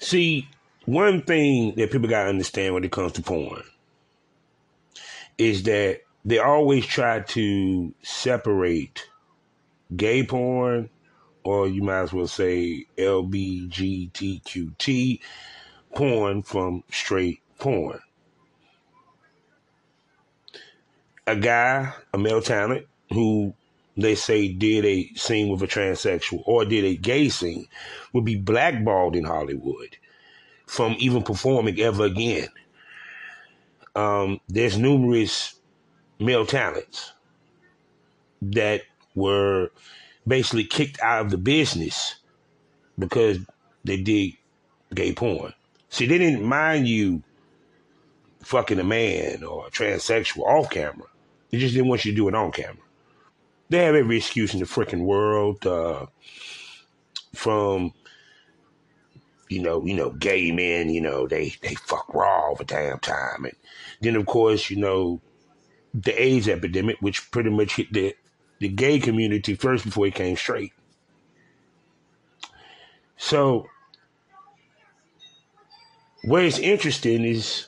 See, one thing that people got to understand when it comes to porn is that they always try to separate gay porn, or you might as well say LBGTQT porn from straight porn. A guy, a male talent, who they say did a scene with a transsexual or did a gay scene would be blackballed in Hollywood from even performing ever again. Um, there's numerous male talents that were basically kicked out of the business because they did gay porn. See, they didn't mind you fucking a man or a transsexual off camera. They just didn't want you to do it on camera. They have every excuse in the freaking world, uh, from you know, you know, gay men, you know, they they fuck raw all the damn time, and then of course, you know, the AIDS epidemic, which pretty much hit the the gay community first before it came straight. So, what is interesting is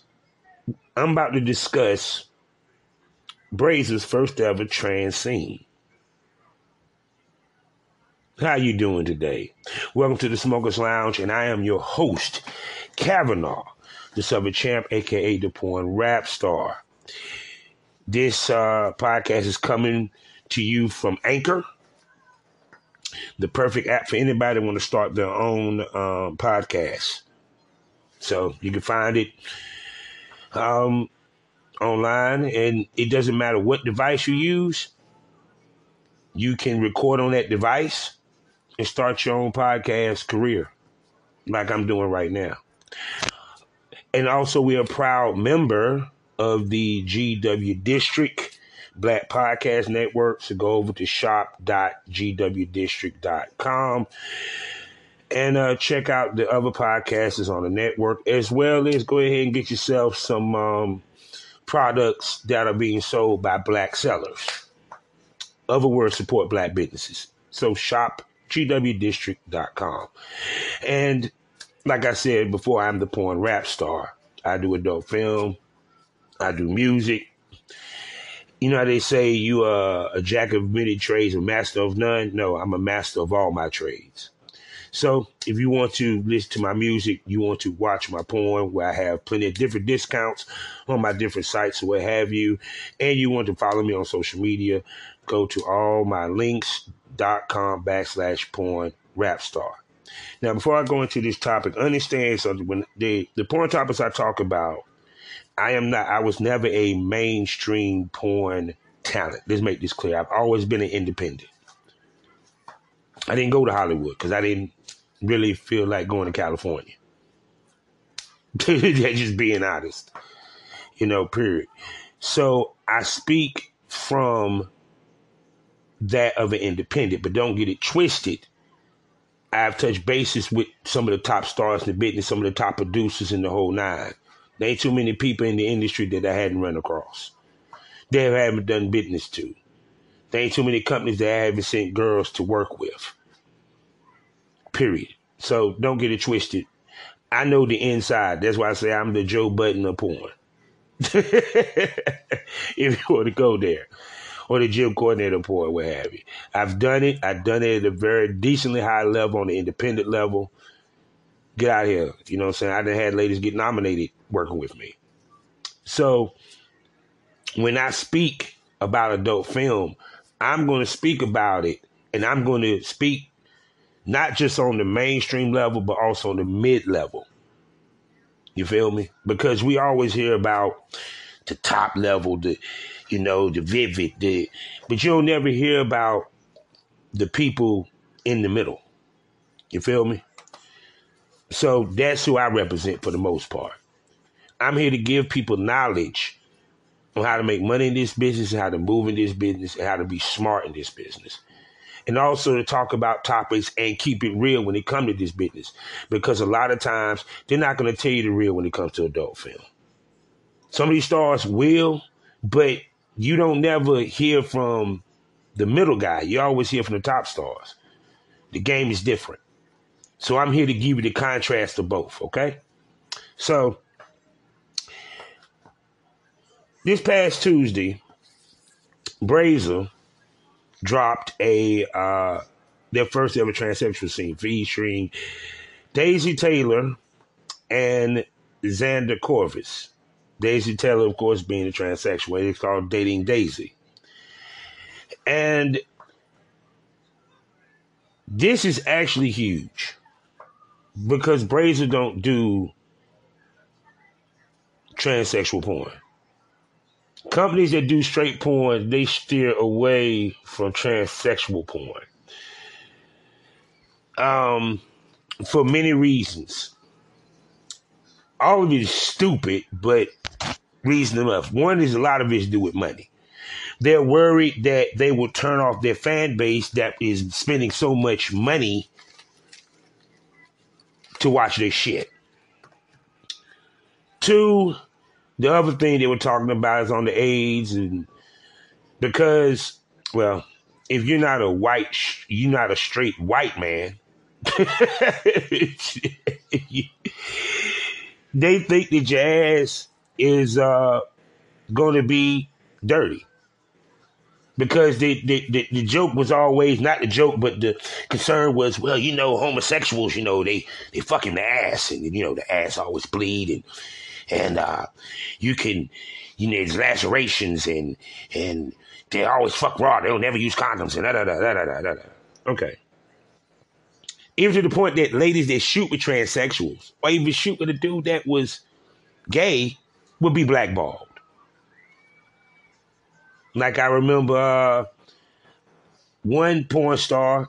I'm about to discuss Brazzers' first ever trans scene. How you doing today? Welcome to the Smokers Lounge, and I am your host, Kavanaugh, the Southern Champ, aka the Porn Rap Star. This uh, podcast is coming to you from Anchor, the perfect app for anybody want to start their own um, podcast. So you can find it um, online, and it doesn't matter what device you use. You can record on that device and start your own podcast career, like I'm doing right now. And also, we're a proud member of the GW District Black Podcast Network. So go over to shop.gwdistrict.com and uh, check out the other podcasts on the network, as well as go ahead and get yourself some um, products that are being sold by black sellers. Other words, support black businesses. So shop gwdistrict.com. And like I said before, I'm the porn rap star. I do adult film. I do music. You know how they say you are a jack of many trades, a master of none? No, I'm a master of all my trades. So if you want to listen to my music, you want to watch my porn where I have plenty of different discounts on my different sites or what have you, and you want to follow me on social media, go to all my links.com backslash porn rap star. Now, before I go into this topic, understand something. When the, the porn topics I talk about, I am not, I was never a mainstream porn talent. Let's make this clear. I've always been an independent. I didn't go to Hollywood because I didn't really feel like going to California. just being honest, you know, period. So I speak from that of an independent, but don't get it twisted. I've touched bases with some of the top stars in the business, some of the top producers in the whole nine. There ain't too many people in the industry that I hadn't run across. They haven't done business to. There ain't too many companies that I haven't sent girls to work with. Period. So don't get it twisted. I know the inside. That's why I say I'm the Joe Budden of porn. if you want to go there. Or the gym coordinator porn, what have you. I've done it. I've done it at a very decently high level on the independent level. Get out here. You know what I'm saying? I done had ladies get nominated working with me. So when I speak about adult film, I'm going to speak about it and I'm going to speak not just on the mainstream level, but also on the mid level. You feel me? Because we always hear about the top level, the you know, the vivid, the but you'll never hear about the people in the middle. You feel me? So that's who I represent for the most part. I'm here to give people knowledge on how to make money in this business, how to move in this business, and how to be smart in this business and also to talk about topics and keep it real when it comes to this business. Because a lot of times they're not going to tell you the real when it comes to adult film. Some of these stars will, but you don't never hear from the middle guy. You always hear from the top stars. The game is different. So I'm here to give you the contrast of both, okay? So this past Tuesday, Brazer dropped a uh, their first ever transsexual scene featuring Daisy Taylor and Xander Corvus. Daisy Taylor, of course, being a transsexual. It's called Dating Daisy. And this is actually huge because Brazzers don't do transsexual porn. Companies that do straight porn, they steer away from transsexual porn. Um, for many reasons. All of it is stupid, but reason enough. One is a lot of it is to do with money. They're worried that they will turn off their fan base that is spending so much money to watch their shit. Two, the other thing they were talking about is on the AIDS and because, well, if you're not a white, you're not a straight white man. they think that your ass is uh, going to be dirty because the, the, the, the, joke was always not the joke, but the concern was, well, you know, homosexuals, you know, they they fucking the ass, and you know, the ass always bleed, and and uh, you can, you know, there's lacerations, and and they always fuck raw. They'll never use condoms, and da da da da da da. Okay. Even to the point that ladies that shoot with transsexuals, or even shoot with a dude that was gay, would be blackballed. Like I remember uh, one porn star,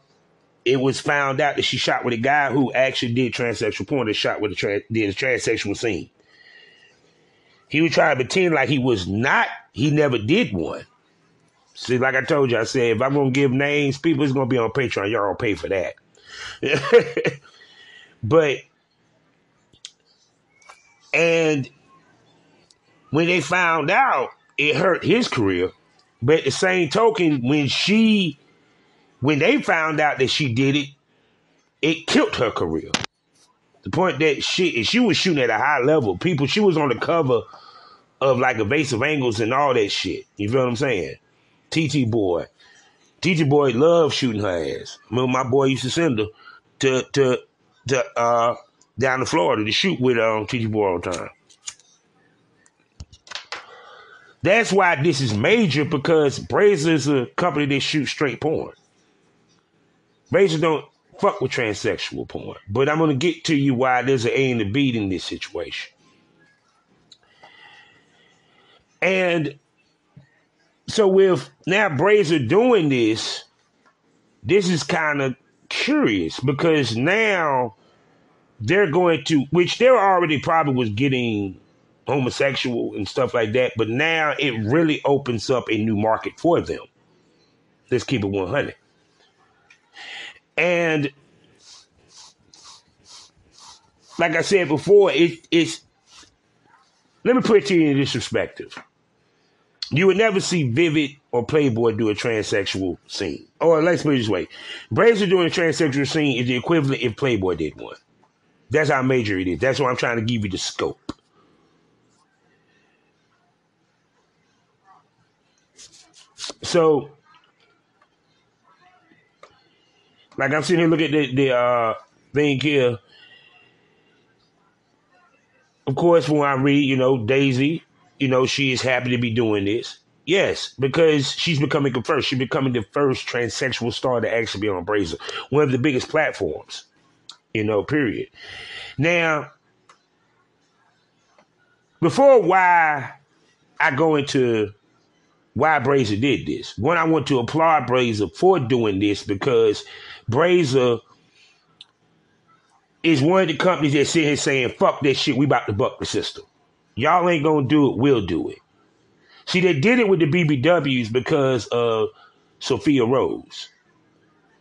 it was found out that she shot with a guy who actually did transsexual porn that shot with a did a transsexual scene. He was trying to pretend like he was not, he never did one. See, like I told you, I said if I'm gonna give names, people is gonna be on Patreon. Y'all don't pay for that. but and when they found out, it hurt his career. But the same token, when she, when they found out that she did it, it killed her career. The point that she, she was shooting at a high level. People, she was on the cover of like evasive angles and all that shit. You feel what I'm saying? TT boy, TT boy loved shooting her ass. Remember, my boy used to send her to to to uh down to Florida to shoot with um TT boy all the time. That's why this is major because Brazzers is a company that shoots straight porn. Brazzers don't fuck with transsexual porn. But I'm gonna get to you why there's an A and a B in this situation. And so with now Brazzers doing this, this is kind of curious because now they're going to, which they're already probably was getting homosexual and stuff like that, but now it really opens up a new market for them. Let's keep it 100. And like I said before, it, it's, let me put it to you in this perspective. You would never see Vivid or Playboy do a transsexual scene. Or let's put it this way Brazzers doing a transsexual scene is the equivalent if Playboy did one. That's how major it is. That's why I'm trying to give you the scope. So, like I'm sitting here looking at the, the uh, thing here. Of course, when I read, you know, Daisy, you know, she is happy to be doing this. Yes, because she's becoming the first. She's becoming the first transsexual star to actually be on Brazzers, one of the biggest platforms, you know, period. Now, before why I go into why Brazzers did this. One, I want to applaud Brazzers for doing this because Brazzers is one of the companies that sit here saying, fuck that shit, we about to buck the system. Y'all ain't gonna do it, we'll do it. See, they did it with the BBWs because of Sophia Rose.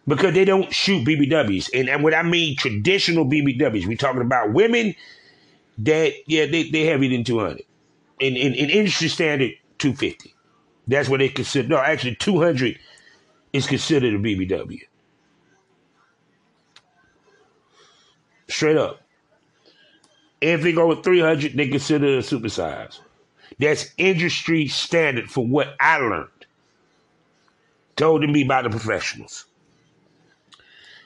Because they don't shoot BBWs. And, and what I mean traditional BBWs, we talking about women that, yeah, they, they heavier than 200. In, in, in industry standard, 250. That's what they consider. No, actually, 200 is considered a BBW. Straight up. If they go with 300, they consider a supersize. That's industry standard for what I learned. Told to me by the professionals.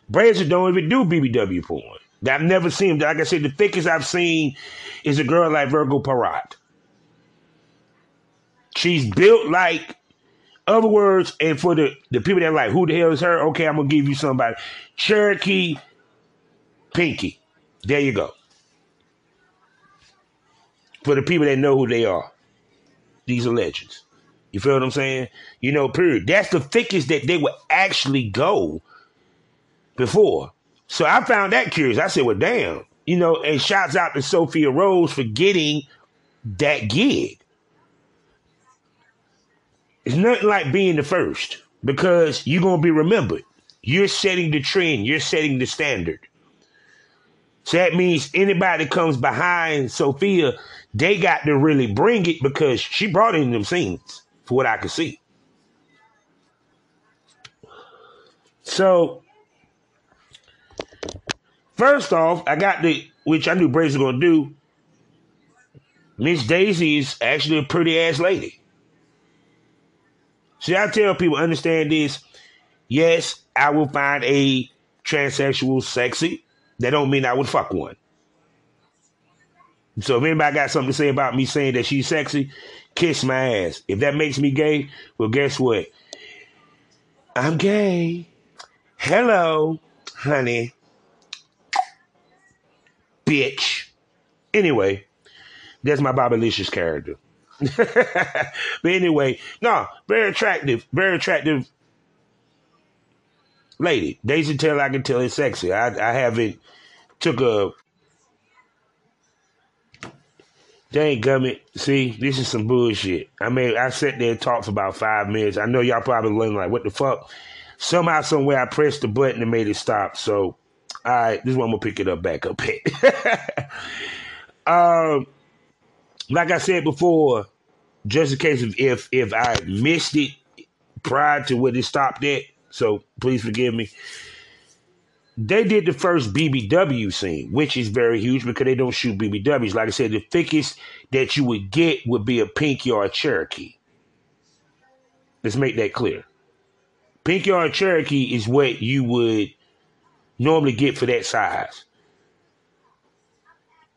Brazier don't even do BBW porn. I've never seen them. Like I said, the thickest I've seen is a girl like Virgo Peridot. She's built like, other words, and for the, the people that like, who the hell is her? Okay, I'm gonna give you somebody. Cherokee Pinky. There you go. For the people that know who they are. These are legends. You feel what I'm saying? You know, period. That's the thickest that they would actually go before. So I found that curious. I said, well, damn. You know, and shouts out to Sophia Rose for getting that gig. It's nothing like being the first because you're going to be remembered. You're setting the trend, you're setting the standard. So that means anybody comes behind Sophia, they got to really bring it because she brought in them scenes, for what I could see. So First off, I got the which I knew Brace was gonna do. Miss Daisy is actually a pretty ass lady. See, I tell people understand this. Yes, I will find a transsexual sexy. That don't mean I would fuck one. So if anybody got something to say about me saying that she's sexy, kiss my ass. If that makes me gay, well, guess what? I'm gay. Hello, honey bitch. Anyway, that's my Licious character. but anyway, no, very attractive, very attractive lady. Daisy Taylor, I can tell is sexy. I, I haven't took a dang gummit. See, this is some bullshit. I mean, I sat there and talked for about five minutes. I know y'all probably learning like, what the fuck? Somehow, somewhere, I pressed the button and made it stop. So all right, this is I'm gonna pick it up back up here. um, like I said before, just in case of if if I missed it prior to when it stopped at, so please forgive me. They did the first BBW scene, which is very huge because they don't shoot BBWs. Like I said, the thickest that you would get would be a Pinky or a Cherokee. Let's make that clear. Pinky or a Cherokee is what you would normally get for that size.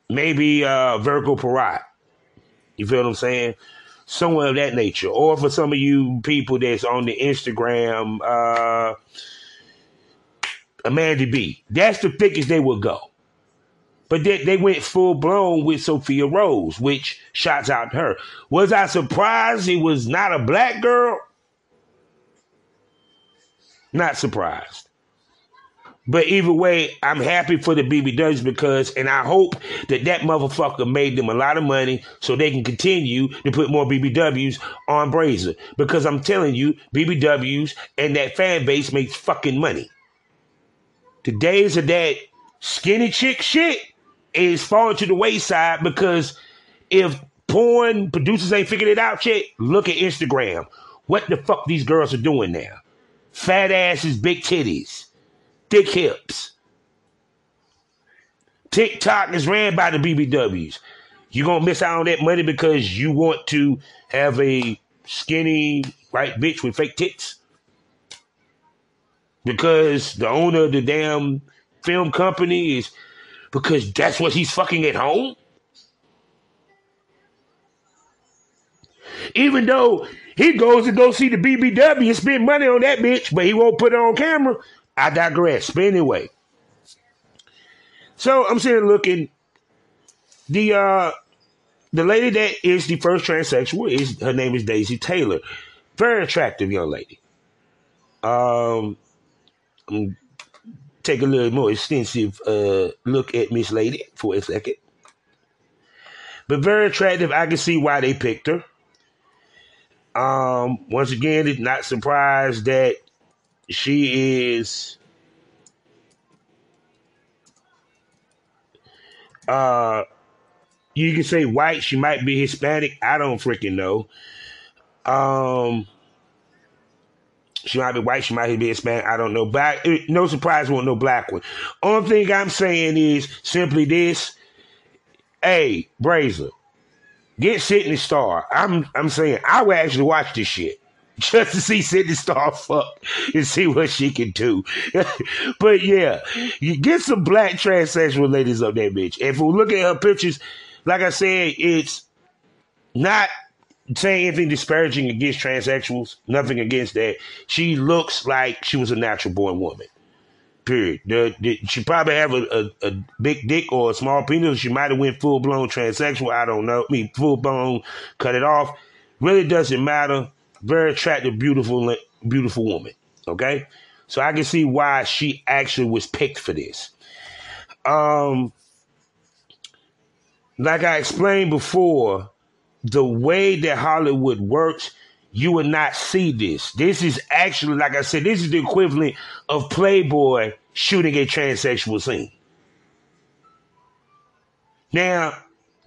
Maybe uh, Virgo Peridot. You feel what I'm saying? Somewhere of that nature. Or for some of you people that's on the Instagram, uh, Amanda B. That's the thickest they would go. But they, they went full blown with Sophia Rose, which shots out to her. Was I surprised it was not a black girl? Not surprised. But either way, I'm happy for the BBWs because, and I hope that that motherfucker made them a lot of money so they can continue to put more BBWs on Brazier. Because I'm telling you, BBWs and that fan base makes fucking money. The days of that skinny chick shit is falling to the wayside because if porn producers ain't figured it out yet, look at Instagram. What the fuck these girls are doing now? Fat asses, big titties thick hips. TikTok is ran by the BBWs. You're gonna miss out on that money because you want to have a skinny white bitch with fake tits. Because the owner of the damn film company is because that's what he's fucking at home. Even though he goes to go see the BBW and spend money on that bitch, but he won't put it on camera. I digress. But anyway, so I'm sitting looking. The uh, the lady that is the first transsexual is her name is Daisy Taylor, very attractive young lady. Um, take a little more extensive uh look at Miss Lady for a second, but very attractive. I can see why they picked her. Um, once again, it's not surprised that she is uh you can say white, she might be Hispanic, I don't freaking know. Um She might be white, she might be Hispanic, I don't know. Black, no surprise, won't no black one. Only thing I'm saying is simply this. Hey, Brazer, get Sydney Starr. I'm I'm saying I would actually watch this shit just to see Sydney Starr fuck and see what she can do. but yeah, you get some black transsexual ladies up there, bitch. If we look at her pictures, like I said, it's not saying anything disparaging against transsexuals, nothing against that. She looks like she was a natural born woman. Period. The, the, she probably have a, a, a, big dick or a small penis. She might have went full blown transsexual. I don't know. I mean, full blown, cut it off. Really doesn't matter. Very attractive, beautiful, beautiful woman. Okay, so I can see why she actually was picked for this. Um, like I explained before, the way that Hollywood works, you would not see this. This is actually, like I said, this is the equivalent of Playboy shooting a transsexual scene. Now,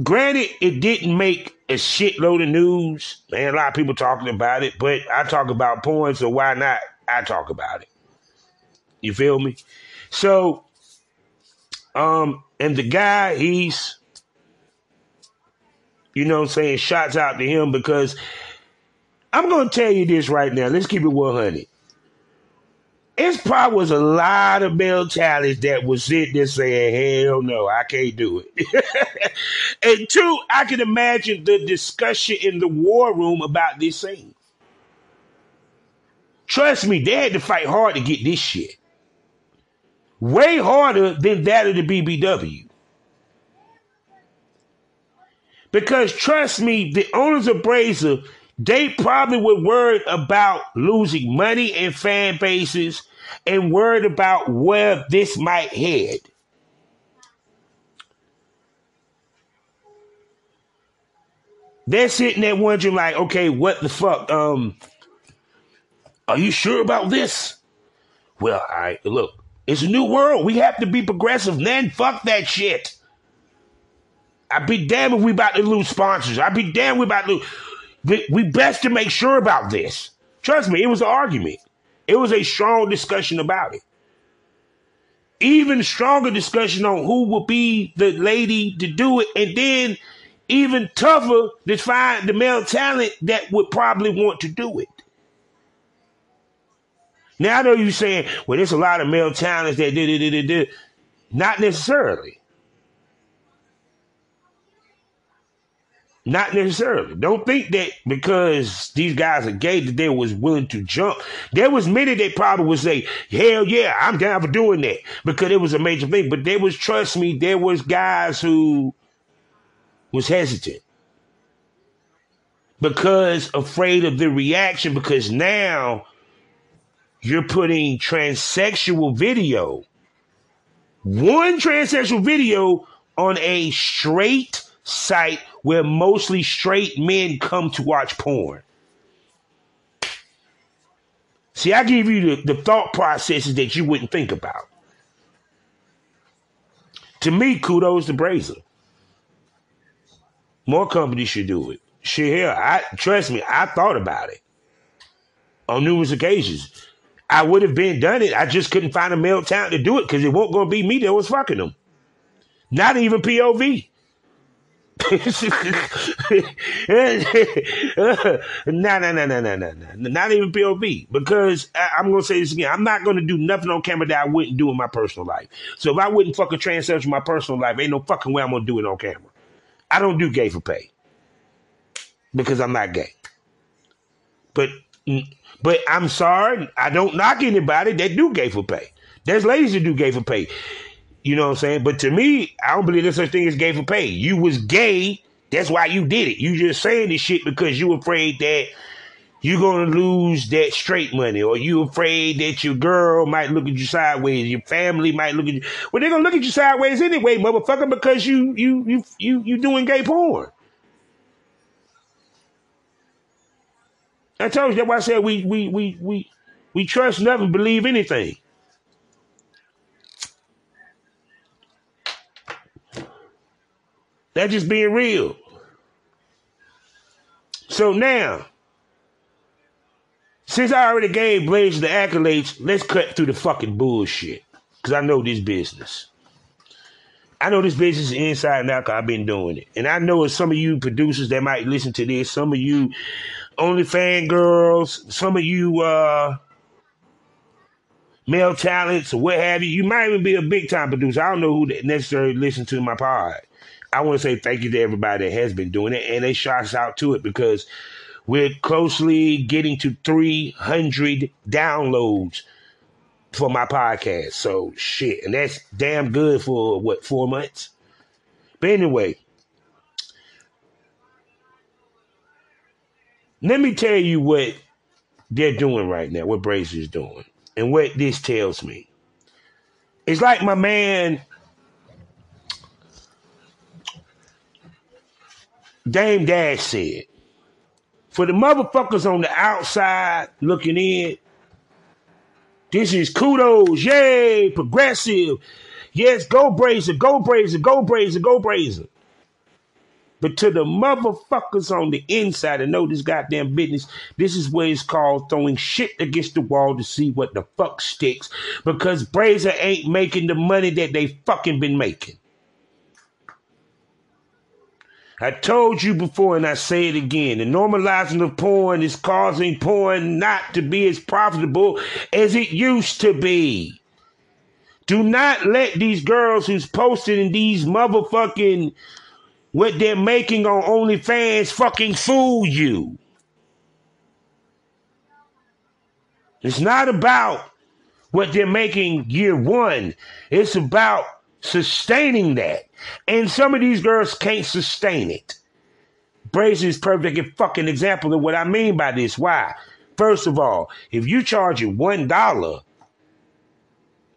granted, it didn't make a shitload of news, and a lot of people talking about it, but I talk about porn, so why not I talk about it? You feel me? So, um, and the guy, he's you know I'm saying? Shots out to him because I'm going to tell you this right now. Let's keep it 100. It's probably was a lot of male talents that was sitting there saying, hell no, I can't do it. and two, I can imagine the discussion in the war room about this scene. Trust me, they had to fight hard to get this shit. Way harder than that of the BBW. Because trust me, the owners of Brazier, they probably were worried about losing money and fan bases and worried about where this might head. They're sitting there wondering, like, okay, what the fuck? Um, are you sure about this? Well, I look, it's a new world. We have to be progressive. Then fuck that shit. I'd be damned if we about to lose sponsors. I'd be damned we about to lose. We best to make sure about this. Trust me, it was an argument. It was a strong discussion about it. Even stronger discussion on who would be the lady to do it, and then even tougher to find the male talent that would probably want to do it. Now I know you're saying, well, there's a lot of male talents that did it, not necessarily. Not necessarily. Don't think that because these guys are gay that they was willing to jump. There was many that probably would say, "Hell yeah, I'm down for doing that," because it was a major thing. But there was, trust me, there was guys who was hesitant because afraid of the reaction. Because now you're putting transsexual video, one transsexual video on a straight site where mostly straight men come to watch porn. See, I give you the, the thought processes that you wouldn't think about. To me, kudos to Brazier. More companies should do it. Shit, hell, I trust me, I thought about it on numerous occasions. I would have been done it. I just couldn't find a male talent to do it because it won't gonna be me that was fucking them. Not even POV. No, no, no, no, no, no, no. Not even POV. Because I, am going to say this again. I'm not going to do nothing on camera that I wouldn't do in my personal life. So if I wouldn't fucking translate my personal life, ain't no fucking way I'm going to do it on camera. I don't do gay for pay. Because I'm not gay. But, but I'm sorry. I don't knock anybody that do gay for pay. There's ladies that do gay for pay. You know what I'm saying? But to me, I don't believe there's such thing as gay for pay. You was gay, that's why you did it. You just saying this shit because you afraid that you're gonna lose that straight money, or you afraid that your girl might look at you sideways, your family might look at you. Well, they're gonna look at you sideways anyway, motherfucker, because you you you you you doing gay porn. I told you that's why I said we we we we we trust nothing, believe anything. That's just being real. So now, Since I already gave Blaze the accolades, let's cut through the fucking bullshit. Because I know this business. I know this business inside and out because I've been doing it. And I know some of you producers that might listen to this, some of you only fan girls, some of you uh, male talents or what have you. You might even be a big time producer. I don't know who necessarily listen to my pod. I want to say thank you to everybody that has been doing it, and they shots out to it because we're closely getting to 300 downloads for my podcast. So shit, and that's damn good for what four months. But anyway, let me tell you what they're doing right now. What Brazzers doing, and what this tells me. It's like my man Dame Dash said. For the motherfuckers on the outside looking in, this is kudos, yay, progressive. Yes, go Brazier, go Brazier, go Brazier, go Brazier. But to the motherfuckers on the inside that know this goddamn business, this is what it's called throwing shit against the wall to see what the fuck sticks. Because Brazier ain't making the money that they fucking been making. I told you before and I say it again. The normalizing of porn is causing porn not to be as profitable as it used to be. Do not let these girls who's posting these motherfucking what they're making on OnlyFans fucking fool you. It's not about what they're making year one. It's about sustaining that. And some of these girls can't sustain it. Brazier is perfect fucking example of what I mean by this. Why? First of all, if you charge you one dollar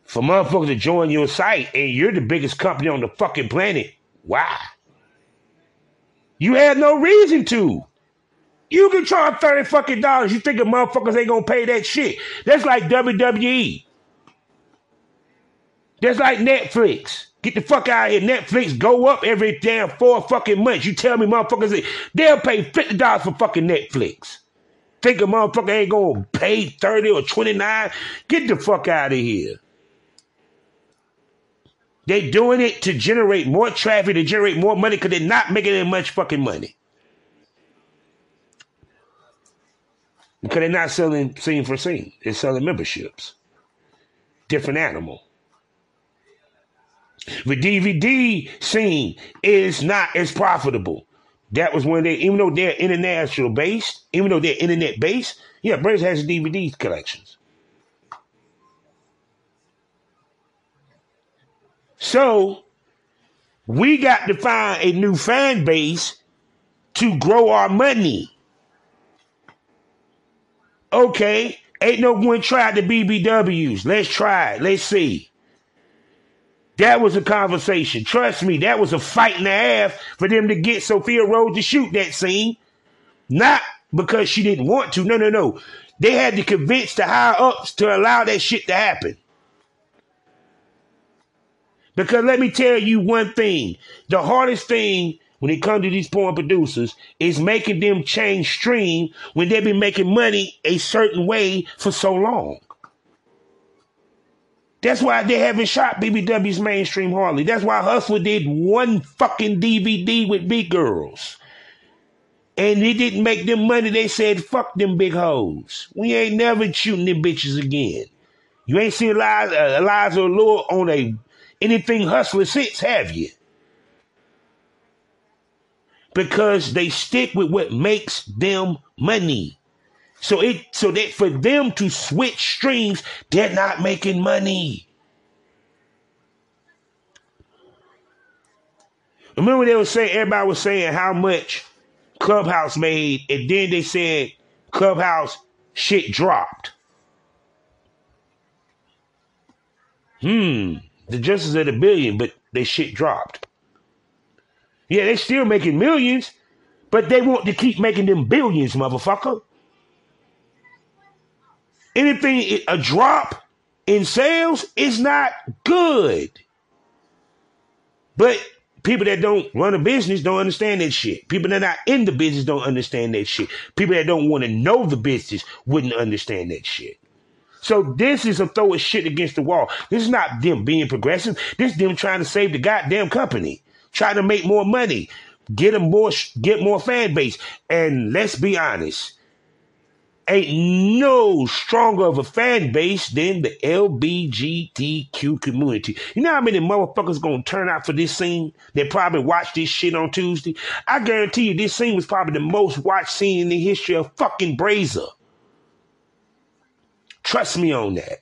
for motherfuckers to join your site and you're the biggest company on the fucking planet, why? You had no reason to. You can charge 30 fucking dollars. You think the motherfuckers ain't gonna pay that shit. That's like WWE. That's like Netflix. Get the fuck out of here. Netflix go up every damn four fucking months. You tell me motherfuckers, they'll pay $50 for fucking Netflix. Think a motherfucker ain't gonna pay 30 or 29? Get the fuck out of here. They doing it to generate more traffic, to generate more money, because they're not making that much fucking money. Because they're not selling scene for scene. They're selling memberships. Different animal. The DVD scene is not as profitable. That was when they, even though they're international based, even though they're internet based, yeah, Brazier has DVD collections. So we got to find a new fan base to grow our money. Okay, ain't no one tried the BBWs. Let's try it. Let's see. That was a conversation. Trust me, that was a fight and a half for them to get Sophia Rose to shoot that scene. Not because she didn't want to. No, no, no. They had to convince the higher ups to allow that shit to happen. Because let me tell you one thing. The hardest thing when it comes to these porn producers is making them change stream when they've been making money a certain way for so long. That's why they haven't shot BBW's mainstream hardly. That's why Hustler did one fucking DVD with big girls. And it didn't make them money. They said, fuck them big hoes. We ain't never shooting them bitches again. You ain't seen Eliza, uh, Eliza Allure on a anything Hustler since, have you? Because they stick with what makes them money. So it so that for them to switch streams, they're not making money. Remember they were saying everybody was saying how much Clubhouse made, and then they said Clubhouse shit dropped. Hmm. The justice at a billion, but they shit dropped. Yeah, they still making millions, but they want to keep making them billions, motherfucker anything, a drop in sales is not good. But People that don't run a business don't understand that shit. People that are not in the business don't understand that shit. People that don't want to know the business wouldn't understand that shit. So this is a throw throwing shit against the wall. This is not them being progressive. This is them trying to save the goddamn company, trying to make more money, get a more get more fan base. And let's be honest, ain't no stronger of a fan base than the LBGTQ community. You know how many motherfuckers gonna turn out for this scene They probably watched this shit on Tuesday? I guarantee you this scene was probably the most watched scene in the history of fucking Brazer. Trust me on that.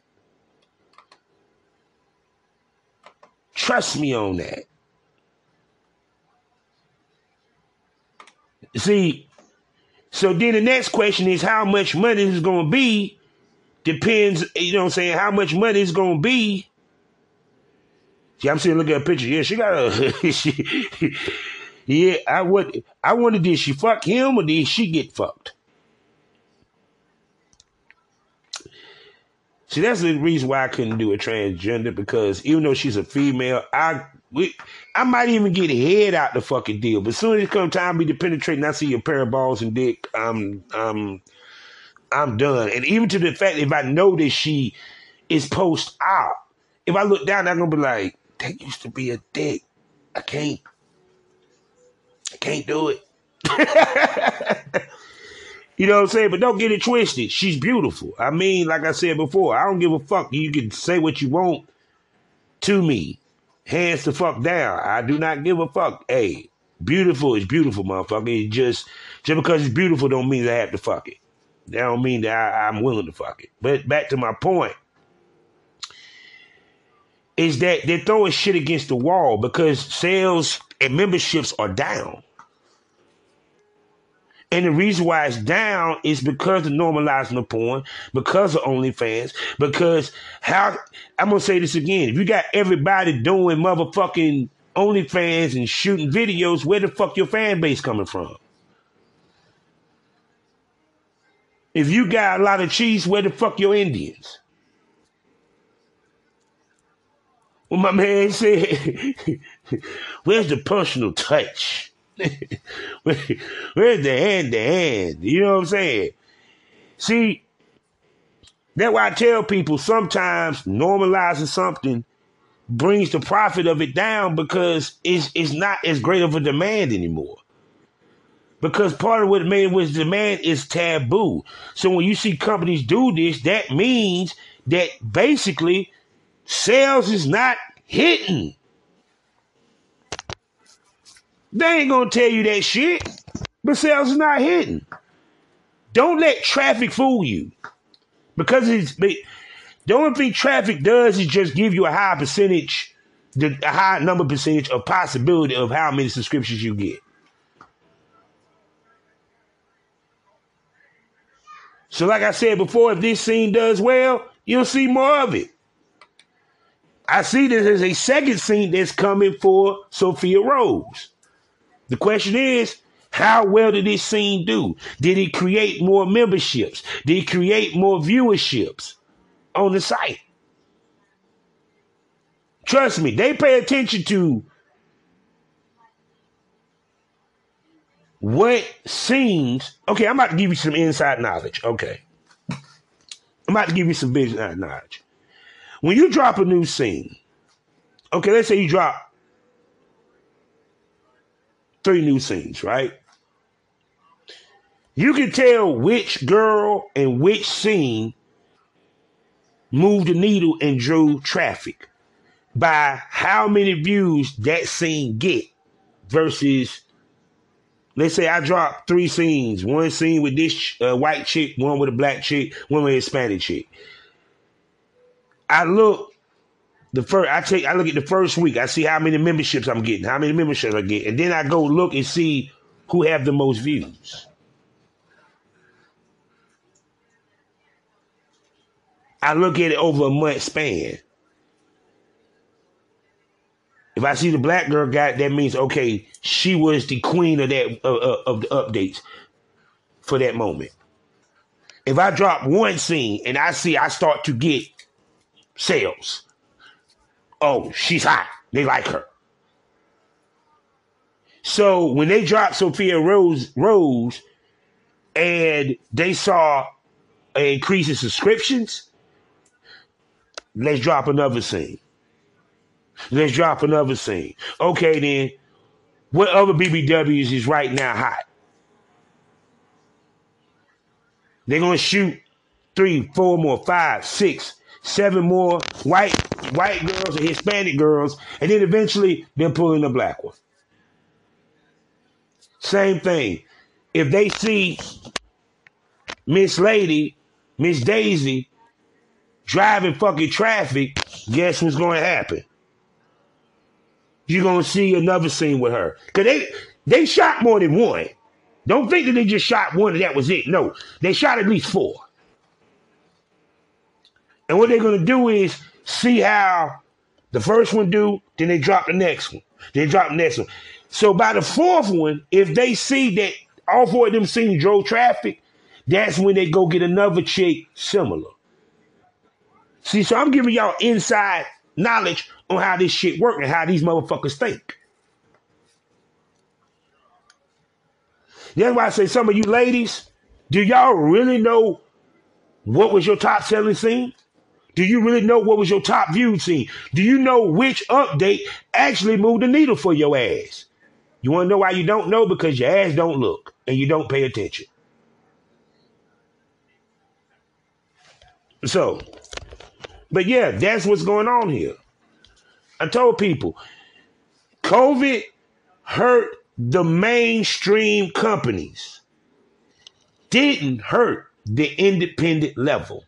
Trust me on that. See, so then the next question is how much money is going to be depends, you know what I'm saying, how much money is going to be. See, I'm sitting looking at a picture. Yeah, she got a, she, yeah, I would, I wonder did she fuck him or did she get fucked? See, that's the reason why I couldn't do a transgender because even though she's a female, I we I might even get head out the fucking deal. But as soon as it comes time me to penetrate and I see a pair of balls and dick, I'm I'm I'm done. And even to the fact if I know that she is post out, if I look down, I'm gonna be like, that used to be a dick. I can't I can't do it. You know what I'm saying? But don't get it twisted. She's beautiful. I mean, like I said before, I don't give a fuck. You can say what you want to me. Hands the fuck down. I do not give a fuck. Hey, beautiful is beautiful, motherfucker. It just just because it's beautiful don't mean I have to fuck it. That don't mean that I, I'm willing to fuck it. But back to my point is that they're throwing shit against the wall because sales and memberships are down. And the reason why it's down is because of normalizing the porn, because of OnlyFans, because how I'm gonna say this again. If you got everybody doing motherfucking OnlyFans and shooting videos, where the fuck your fan base coming from? If you got a lot of cheese, where the fuck your Indians? Well, my man said, where's the personal touch? Where's the hand to hand? You know what I'm saying? See, that's why I tell people sometimes normalizing something brings the profit of it down because it's it's not as great of a demand anymore. Because part of what made was demand is taboo. So when you see companies do this, that means that basically sales is not hitting. They ain't gonna tell you that shit. But sales is not hitting. Don't let traffic fool you. Because it's the only thing traffic does is just give you a high percentage, the a high number percentage of possibility of how many subscriptions you get. So, like I said before, if this scene does well, you'll see more of it. I see this as a second scene that's coming for Sophia Rose. The question is, how well did this scene do? Did it create more memberships? Did it create more viewerships on the site? Trust me, they pay attention to what scenes. Okay, I'm about to give you some inside knowledge. Okay. I'm about to give you some business knowledge. When you drop a new scene, okay, let's say you drop three new scenes, right? You can tell which girl and which scene moved the needle and drew traffic by how many views that scene get versus let's say I drop three scenes, one scene with this uh, white chick, one with a black chick, one with a Hispanic chick. I look the first I take I look at the first week, I see how many memberships I'm getting, how many memberships I get, and then I go look and see who have the most views. I look at it over a month span. If I see the black girl got that means okay, she was the queen of that uh, uh, of the updates for that moment. If I drop one scene and I see I start to get sales, oh, she's hot. They like her. So when they dropped Sophia Rose Rose and they saw an increase in subscriptions, let's drop another scene. Let's drop another scene. Okay, then, what other BBWs is right now hot? They're gonna shoot three, four more, five, six, seven more white white girls and Hispanic girls, and then eventually they're pulling the black one. Same thing. If they see Miss Lady, Miss Daisy driving fucking traffic, guess what's going to happen? You're going to see another scene with her. Because they, they shot more than one. Don't think that they just shot one and that was it. No, they shot at least four. And what they're going to do is see how the first one do, then they drop the next one. They drop the next one. So by the fourth one, if they see that all four of them scenes drove traffic, that's when they go get another chick similar. See, so I'm giving y'all inside knowledge on how this shit work and how these motherfuckers think. That's why I say some of you ladies, do y'all really know what was your top selling scene? Do you really know what was your top viewed scene? Do you know which update actually moved the needle for your ass? You want to know why you don't know? Because your ass don't look and you don't pay attention. So, but yeah, that's what's going on here. I told people COVID hurt the mainstream companies, didn't hurt the independent level.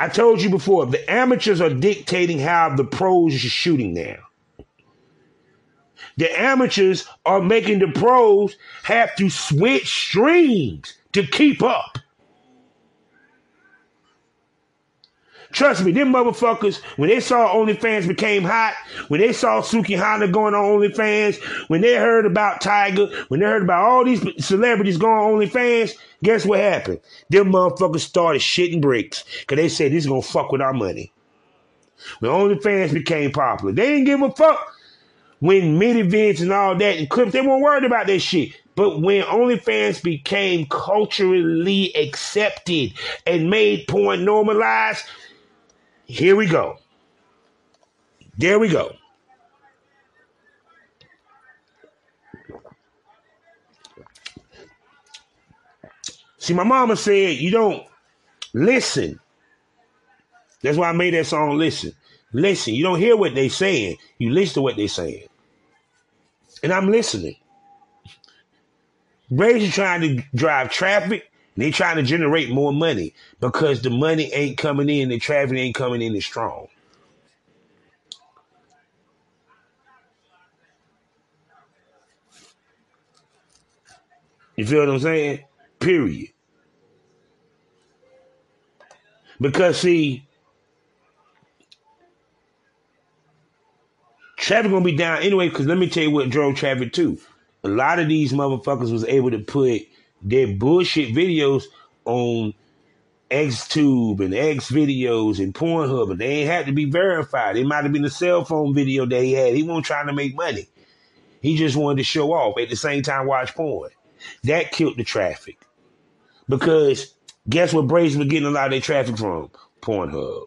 I told you before, the amateurs are dictating how the pros are shooting now. The amateurs are making the pros have to switch streams to keep up. Trust me, them motherfuckers, when they saw OnlyFans became hot, when they saw Sukihana going on OnlyFans, when they heard about Tyga, when they heard about all these celebrities going on OnlyFans, guess what happened? Them motherfuckers started shitting bricks because they said this is going to fuck with our money. When OnlyFans became popular, they didn't give a fuck when ManyVids and all that and clips, they weren't worried about that shit. But when OnlyFans became culturally accepted and made porn normalized, here we go. There we go. See, my mama said you don't listen. That's why I made that song Listen. Listen. You don't hear what they saying. You listen to what they saying. And I'm listening. Brazzers trying to drive traffic they trying to generate more money because the money ain't coming in, the traffic ain't coming in as strong. You feel what I'm saying? Period. Because see, traffic gonna be down anyway. Because let me tell you what drove traffic too. A lot of these motherfuckers was able to put their bullshit videos on XTube and XVideos and Pornhub, and they ain't had to be verified. It might have been a cell phone video that he had. He wasn't trying to make money. He just wanted to show off at the same time watch porn. That killed the traffic. Because guess what Brazzers were getting a lot of their traffic from? Pornhub.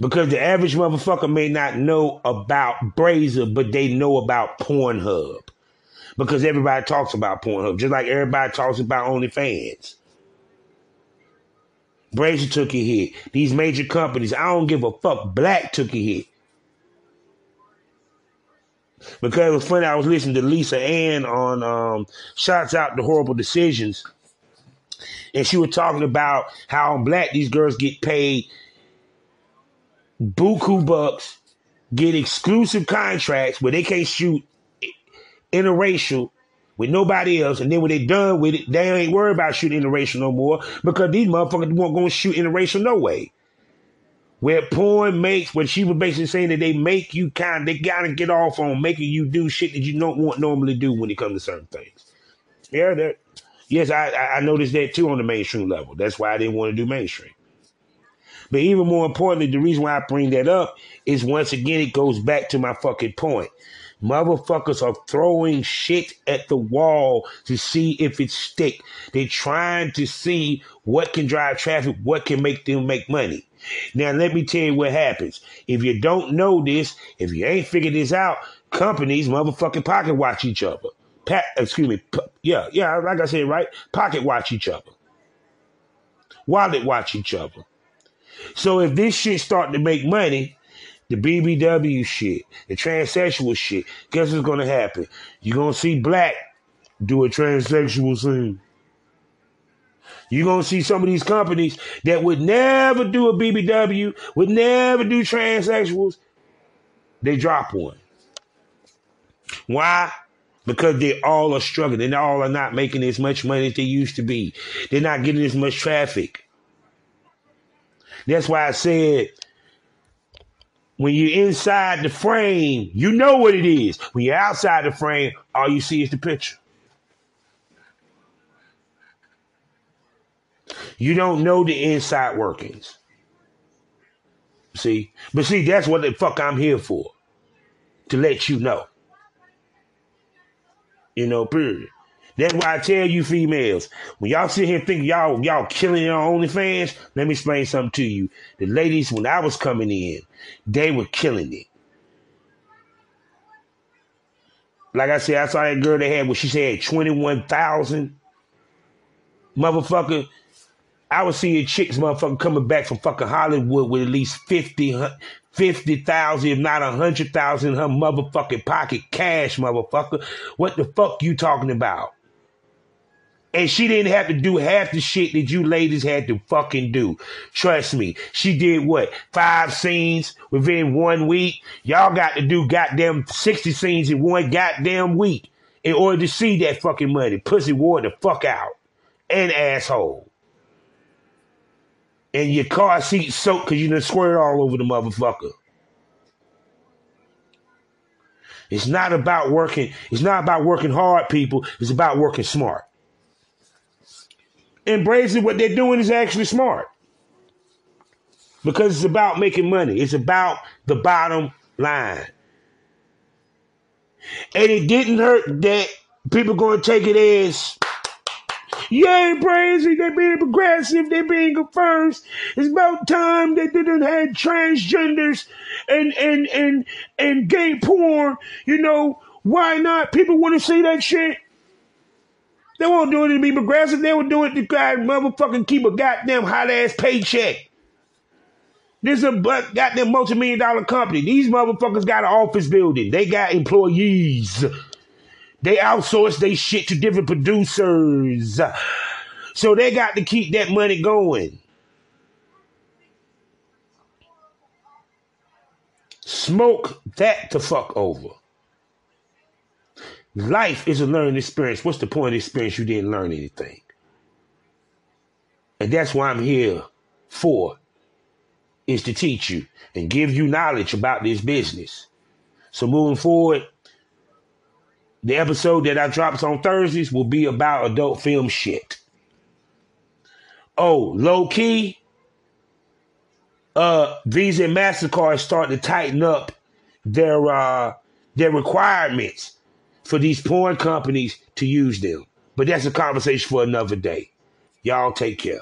Because the average motherfucker may not know about Brazzers, but they know about Pornhub because everybody talks about Pornhub, just like everybody talks about OnlyFans. Brazzers took a hit. These major companies, I don't give a fuck. Black took a hit. Because it was funny, I was listening to Lisa Ann on um, Shots Out the Horrible Decisions. And she was talking about how on black these girls get paid buku bucks, get exclusive contracts where they can't shoot interracial with nobody else, and then when they done with it, they ain't worried about shooting interracial no more because these motherfuckers won't go shoot interracial no way. Where porn makes, when she was basically saying that they make you kind, they gotta get off on making you do shit that you don't want normally do when it comes to certain things. Yeah, that. Yes, I I noticed that too on the mainstream level. That's why I didn't want to do mainstream. But even more importantly, the reason why I bring that up is once again it goes back to my fucking point. Motherfuckers are throwing shit at the wall to see if it stick. They're trying to see what can drive traffic, what can make them make money. Now let me tell you what happens. If you don't know this, if you ain't figured this out, companies motherfucking pocket watch each other. Pa- excuse me. Yeah, yeah, like I said, right? Pocket watch each other. Wallet watch each other. So if this shit start to make money, the BBW shit, the transsexual shit, guess what's gonna happen? You're gonna see black do a transsexual thing. You're gonna see some of these companies that would never do a BBW, would never do transsexuals, they drop one. Why? Because they all are struggling. They all are not making as much money as they used to be. They're not getting as much traffic. That's why I said when you're inside the frame, you know what it is. When you're outside the frame, all you see is the picture. You don't know the inside workings. See? But see, that's what the fuck I'm here for. To let you know. You know, period. That's why I tell you females, when y'all sit here thinking y'all y'all killing your OnlyFans, let me explain something to you. The ladies, when I was coming in, they were killing it. Like I said, I saw that girl they had when she said 21,000. Motherfucker, I was seeing chicks motherfucker coming back from fucking Hollywood with at least 50, 50,000, if not 100,000 in her motherfucking pocket cash, motherfucker. What the fuck you talking about? And she didn't have to do half the shit that you ladies had to fucking do. Trust me. She did what? Five scenes within one week. Y'all got to do goddamn 60 scenes in one goddamn week in order to see that fucking money. Pussy wore the fuck out. And asshole. And your car seat soaked because you done squared all over the motherfucker. It's not about working. It's not about working hard, people. It's about working smart embracing what they're doing is actually smart. Because it's about making money. It's about the bottom line. And it didn't hurt that people going to take it as, yay, crazy, they being progressive, they being first. It's about time they didn't have transgenders and, and, and, and gay porn. You know, why not? People want to see that shit. They won't do it to be progressive. They will do it to God motherfucking keep a goddamn hot ass paycheck. This is a goddamn multi-million dollar company. These motherfuckers got an office building. They got employees. They outsource their shit to different producers. So they got to keep that money going. Smoke that to fuck over. Life is a learning experience. What's the point of the experience? You didn't learn anything. And that's why I'm here for, is to teach you and give you knowledge about this business. So moving forward, the episode that I drops on Thursdays will be about adult film shit. Oh, low key, uh, Visa and MasterCard start to tighten up their uh their requirements for these porn companies to use them. But that's a conversation for another day. Y'all take care.